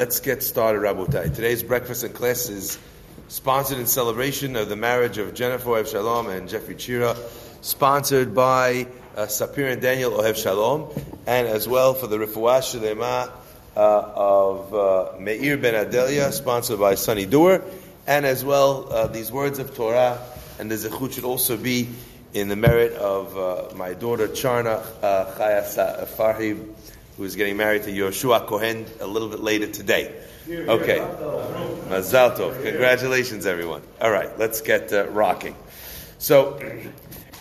Let's get started, Rabotai. Today's breakfast and class is sponsored in celebration of the marriage of Jennifer Ohev Shalom and Jeffrey Chira, sponsored by uh, Sapir and Daniel Ohev Shalom, and as well for the Refuah Shalema uh, of uh, Meir Ben Adelia, sponsored by Sunny Doer, and as well uh, these words of Torah, and the Zechut should also be in the merit of uh, my daughter Charna uh, Chaya Farhi who is getting married to Yoshua Cohen a little bit later today. Okay. Mazal Tov. Congratulations, everyone. All right, let's get uh, rocking. So,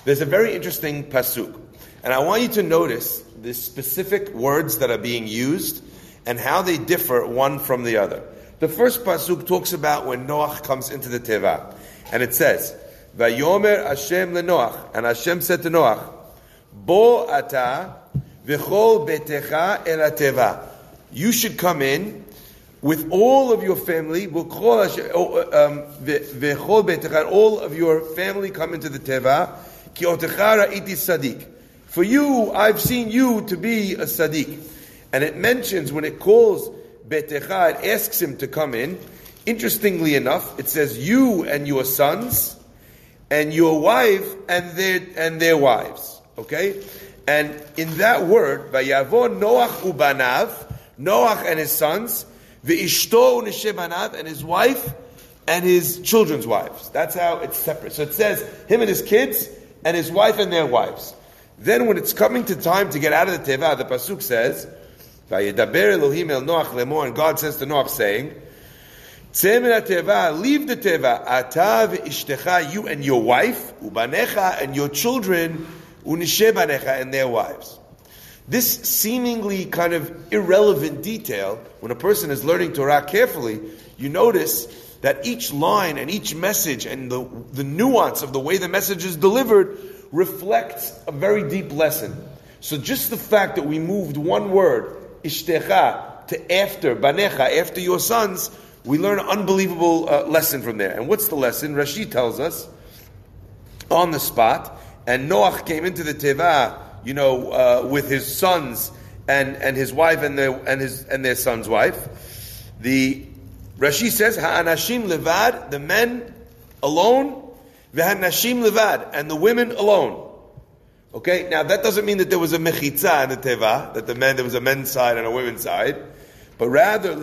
there's a very interesting pasuk, and I want you to notice the specific words that are being used and how they differ one from the other. The first pasuk talks about when Noach comes into the teva, and it says, "Vayomer Hashem leNoach," and Hashem said to Noach, "Bo ata." V'chol betecha. You should come in with all of your family. Oh, um, v'chol betecha. All of your family come into the teva. Ki otechara iti sadik. For you, I've seen you to be a sadik. And it mentions when it calls betecha, it asks him to come in. Interestingly enough, it says you and your sons, and your wife and their and their wives. Okay. And in that word, Vayavo Noach ubanav, Noach and his sons, V'ishto unishebanav, and his wife and his children's wives. That's how it's separate. So it says him and his kids, and his wife and their wives. Then when it's coming to time to get out of the teva, the pasuk says, "Vayedaber Elohim el Noach lemor," and God says to Noach, saying, teva, leave the teva, atav v'ishtecha, you and your wife, ubanecha, and your children, and their wives. This seemingly kind of irrelevant detail, when a person is learning Torah carefully, you notice that each line and each message and the, the nuance of the way the message is delivered reflects a very deep lesson. So just the fact that we moved one word, ishtecha, to after, banecha, after your sons, we learn an unbelievable uh, lesson from there. And what's the lesson? Rashi tells us on the spot and Noach came into the teva, you know, uh, with his sons and, and his wife and their and his and their son's wife. The Rashi says, "Ha'anashim levad," the men alone, "V'hanashim levad," and the women alone. Okay, now that doesn't mean that there was a mechitza in the teva, that the men there was a men's side and a women's side, but rather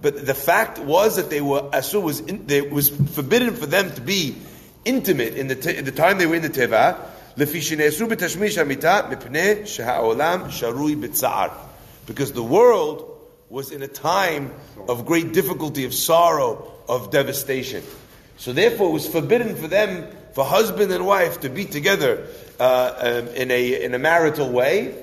But the fact was that they were asu was in, was forbidden for them to be intimate in the, te- in the time they were in the teva, because the world was in a time of great difficulty, of sorrow, of devastation. So therefore, it was forbidden for them, for husband and wife, to be together uh, um, in a in a marital way,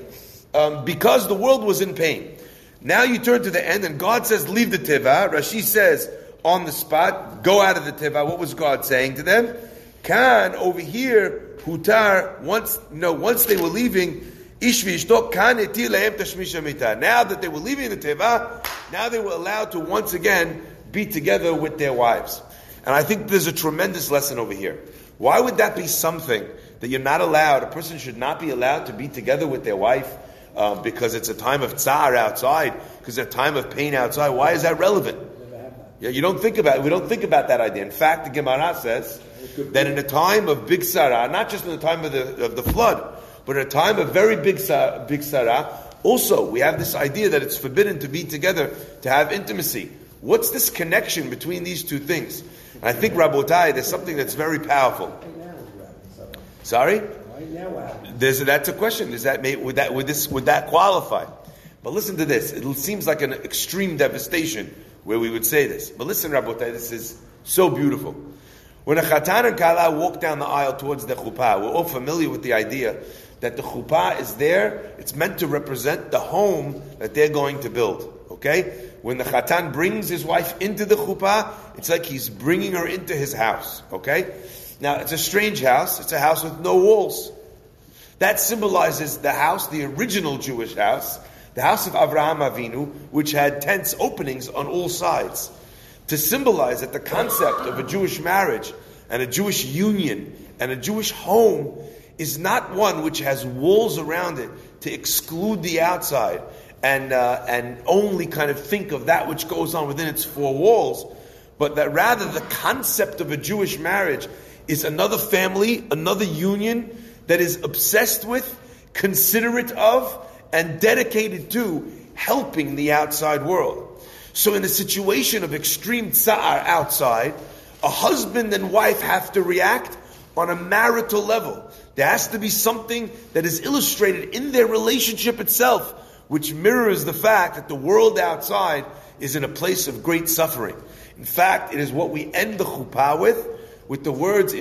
um, because the world was in pain. Now you turn to the end, and God says, "Leave the teva." Rashi says, on the spot, go out of the teva. What was God saying to them? Khan over here, Hutar, once, know, once they were leaving, Ishvi Khan Now that they were leaving the Teva, now they were allowed to once again be together with their wives. And I think there's a tremendous lesson over here. Why would that be something that you're not allowed, a person should not be allowed to be together with their wife uh, because it's a time of tsar outside, because it's a time of pain outside? Why is that relevant? Yeah, you don't think about we don't think about that idea. In fact, the Gemara says that in a time of big sarah, not just in the time of the of the flood, but in a time of very big big sarah, also we have this idea that it's forbidden to be together to have intimacy. What's this connection between these two things? And I think Rabotai, there's something that's very powerful. Sorry, there's that's a question. Is that would that would this would that qualify? But listen to this. It seems like an extreme devastation where we would say this. But listen, Rabotai, this is so beautiful. When a chatan and kala walk down the aisle towards the chuppah, we're all familiar with the idea that the chuppah is there. It's meant to represent the home that they're going to build. Okay? When the chatan brings his wife into the chuppah, it's like he's bringing her into his house. Okay? Now, it's a strange house. It's a house with no walls. That symbolizes the house, the original Jewish house, the house of Avraham Avinu, which had tents openings on all sides, to symbolize that the concept of a Jewish marriage and a Jewish union and a Jewish home is not one which has walls around it to exclude the outside and, uh, and only kind of think of that which goes on within its four walls, but that rather the concept of a Jewish marriage is another family, another union that is obsessed with, considerate of, and dedicated to helping the outside world. So in a situation of extreme tsar outside, a husband and wife have to react on a marital level. There has to be something that is illustrated in their relationship itself, which mirrors the fact that the world outside is in a place of great suffering. In fact, it is what we end the chuppah with, with the words.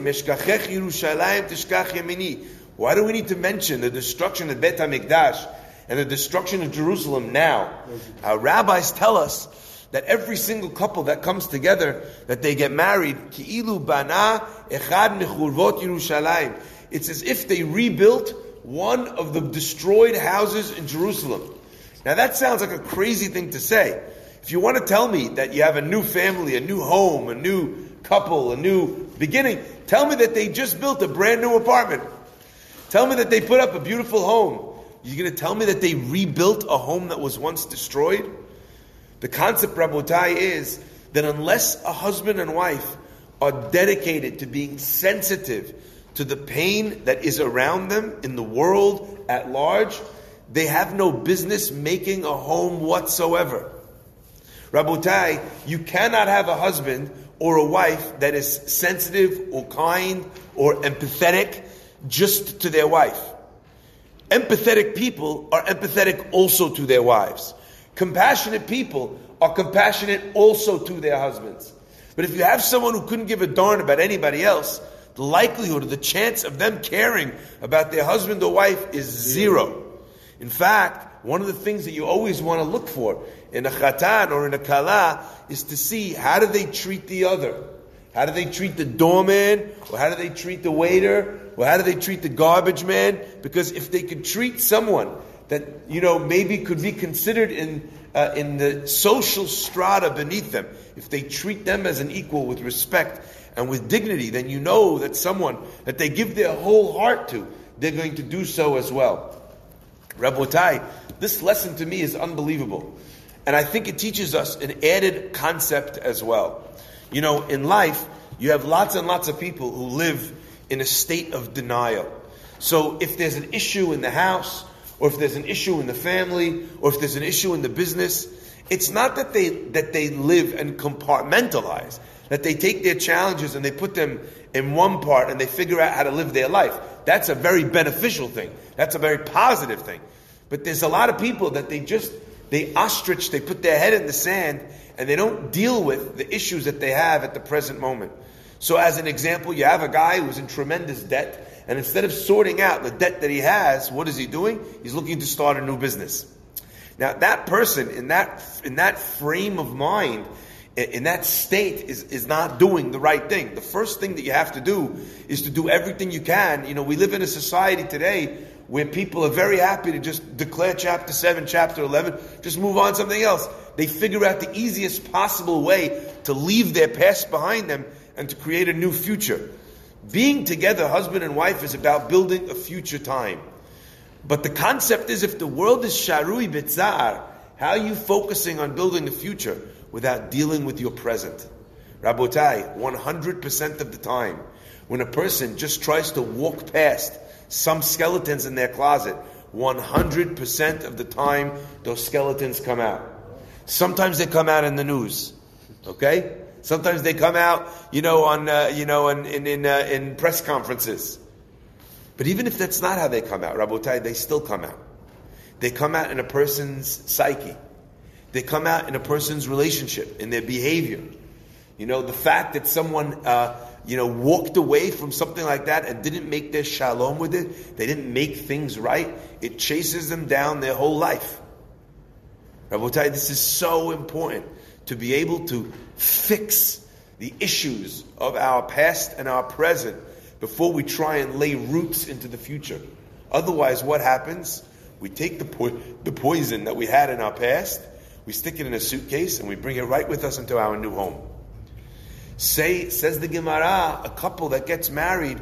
Why do we need to mention the destruction of Bet HaMikdash and the destruction of Jerusalem now? Our rabbis tell us that every single couple that comes together, that they get married, Ki'ilu Bana Echad Mechurvot Yerushalayim. It's as if they rebuilt one of the destroyed houses in Jerusalem. Now that sounds like a crazy thing to say. If you want to tell me that you have a new family, a new home, a new couple, a new beginning, tell me that they just built a brand new apartment. Tell me that they put up a beautiful home. You're going to tell me that they rebuilt a home that was once destroyed? The concept, Rabotai, is that unless a husband and wife are dedicated to being sensitive to the pain that is around them in the world at large, they have no business making a home whatsoever. Rabotai, you cannot have a husband or a wife that is sensitive or kind or empathetic just to their wife. Empathetic people are empathetic also to their wives. Compassionate people are compassionate also to their husbands. But if you have someone who couldn't give a darn about anybody else, the likelihood or the chance of them caring about their husband or wife is zero. In fact, one of the things that you always want to look for in a chatan or in a kala is to see how do they treat the other. How do they treat the doorman? Or how do they treat the waiter? Or how do they treat the garbage man? Because if they could treat someone that, you know, maybe could be considered in, uh, in the social strata beneath them, if they treat them as an equal with respect and with dignity, then you know that someone that they give their whole heart to, they're going to do so as well. Rabotai, this lesson to me is unbelievable. And I think it teaches us an added concept as well. You know, in life, you have lots and lots of people who live in a state of denial. So if there's an issue in the house, or if there's an issue in the family, or if there's an issue in the business, it's not that they, that they live and compartmentalize, that they take their challenges and they put them in one part and they figure out how to live their life. That's a very beneficial thing. That's a very positive thing. But there's a lot of people that they just, they ostrich, they put their head in the sand and they don't deal with the issues that they have at the present moment. So as an example, you have a guy who's in tremendous debt and instead of sorting out the debt that he has, what is he doing? He's looking to start a new business. Now that person in that, in that frame of mind, in that state is, is not doing the right thing. The first thing that you have to do is to do everything you can. You know, we live in a society today where people are very happy to just declare chapter 7, chapter 11, just move on something else. They figure out the easiest possible way to leave their past behind them and to create a new future. Being together, husband and wife, is about building a future time. But the concept is if the world is sharui bitzar, how are you focusing on building the future? without dealing with your present. Rabotai, 100% of the time, when a person just tries to walk past some skeletons in their closet, 100% of the time, those skeletons come out. Sometimes they come out in the news. Okay? Sometimes they come out, you know, on, uh, you know, in, in, in, uh, in press conferences. But even if that's not how they come out, Rabotai, they still come out. They come out in a person's psyche. They come out in a person's relationship, in their behavior. You know, the fact that someone, uh, you know, walked away from something like that and didn't make their shalom with it, they didn't make things right, it chases them down their whole life. Rabotai, this is so important to be able to fix the issues of our past and our present before we try and lay roots into the future. Otherwise, what happens? We take the, po- the poison that we had in our past we stick it in a suitcase and we bring it right with us into our new home. Say, says the Gemara, a couple that gets married.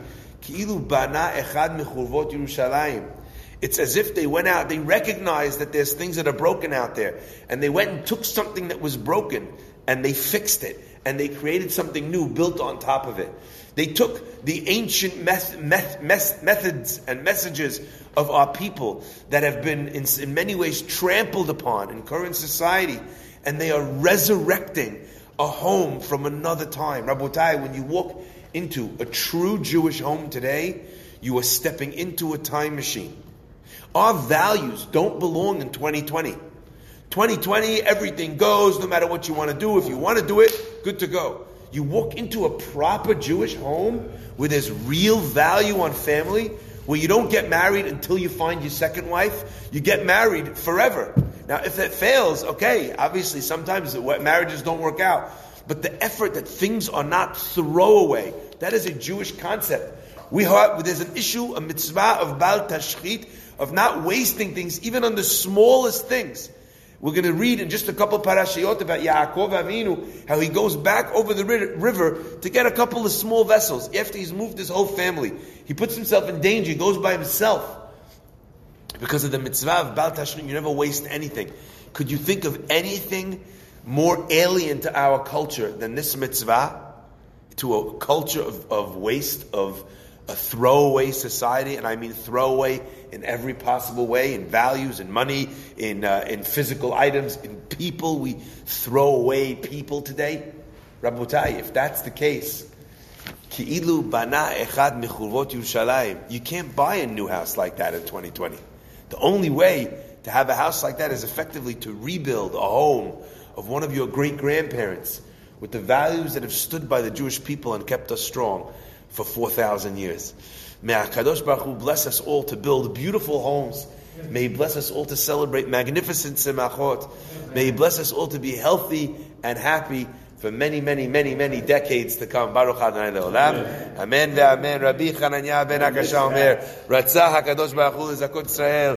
It's as if they went out, they recognized that there's things that are broken out there, and they went and took something that was broken, and they fixed it, and they created something new built on top of it. They took the ancient meth- meth- meth- methods and messages of our people that have been in, in many ways trampled upon in current society, and they are resurrecting a home from another time. Rabotai, when you walk into a true Jewish home today, you are stepping into a time machine. Our values don't belong in 2020. 2020, everything goes, no matter what you want to do. If you want to do it, good to go. You walk into a proper Jewish home where there's real value on family, where you don't get married until you find your second wife. You get married forever. Now, if that fails, okay, obviously sometimes marriages don't work out. But the effort that things are not throwaway, that is a Jewish concept. We have, there's an issue, a mitzvah of Bal Tashchit, of not wasting things, even on the smallest things. We're going to read in just a couple parashiyot about Yaakov Avinu, how he goes back over the river to get a couple of small vessels. After he's moved his whole family, he puts himself in danger, he goes by himself. Because of the mitzvah of Bal Tashchit, you never waste anything. Could you think of anything more alien to our culture than this mitzvah? To a culture of, of waste, of a throwaway society, and I mean throwaway in every possible way, in values, in money, in, uh, in physical items, in people. We throw away people today. Rabotai, if that's the case, bana. You can't buy a new house like that in 2020. The only way to have a house like that is effectively to rebuild a home of one of your great grandparents with the values that have stood by the Jewish people and kept us strong for 4,000 years. May HaKadosh Baruch Hu bless us all to build beautiful homes. May He bless us all to celebrate magnificent simachot. May He bless us all to be healthy and happy for many, many, many, many decades to come. Baruch Adonai Leolam. Amen ve'amen. Rabbi Chananya ben Akashya Omer, Ratzah HaKadosh Baruch Hu Israel.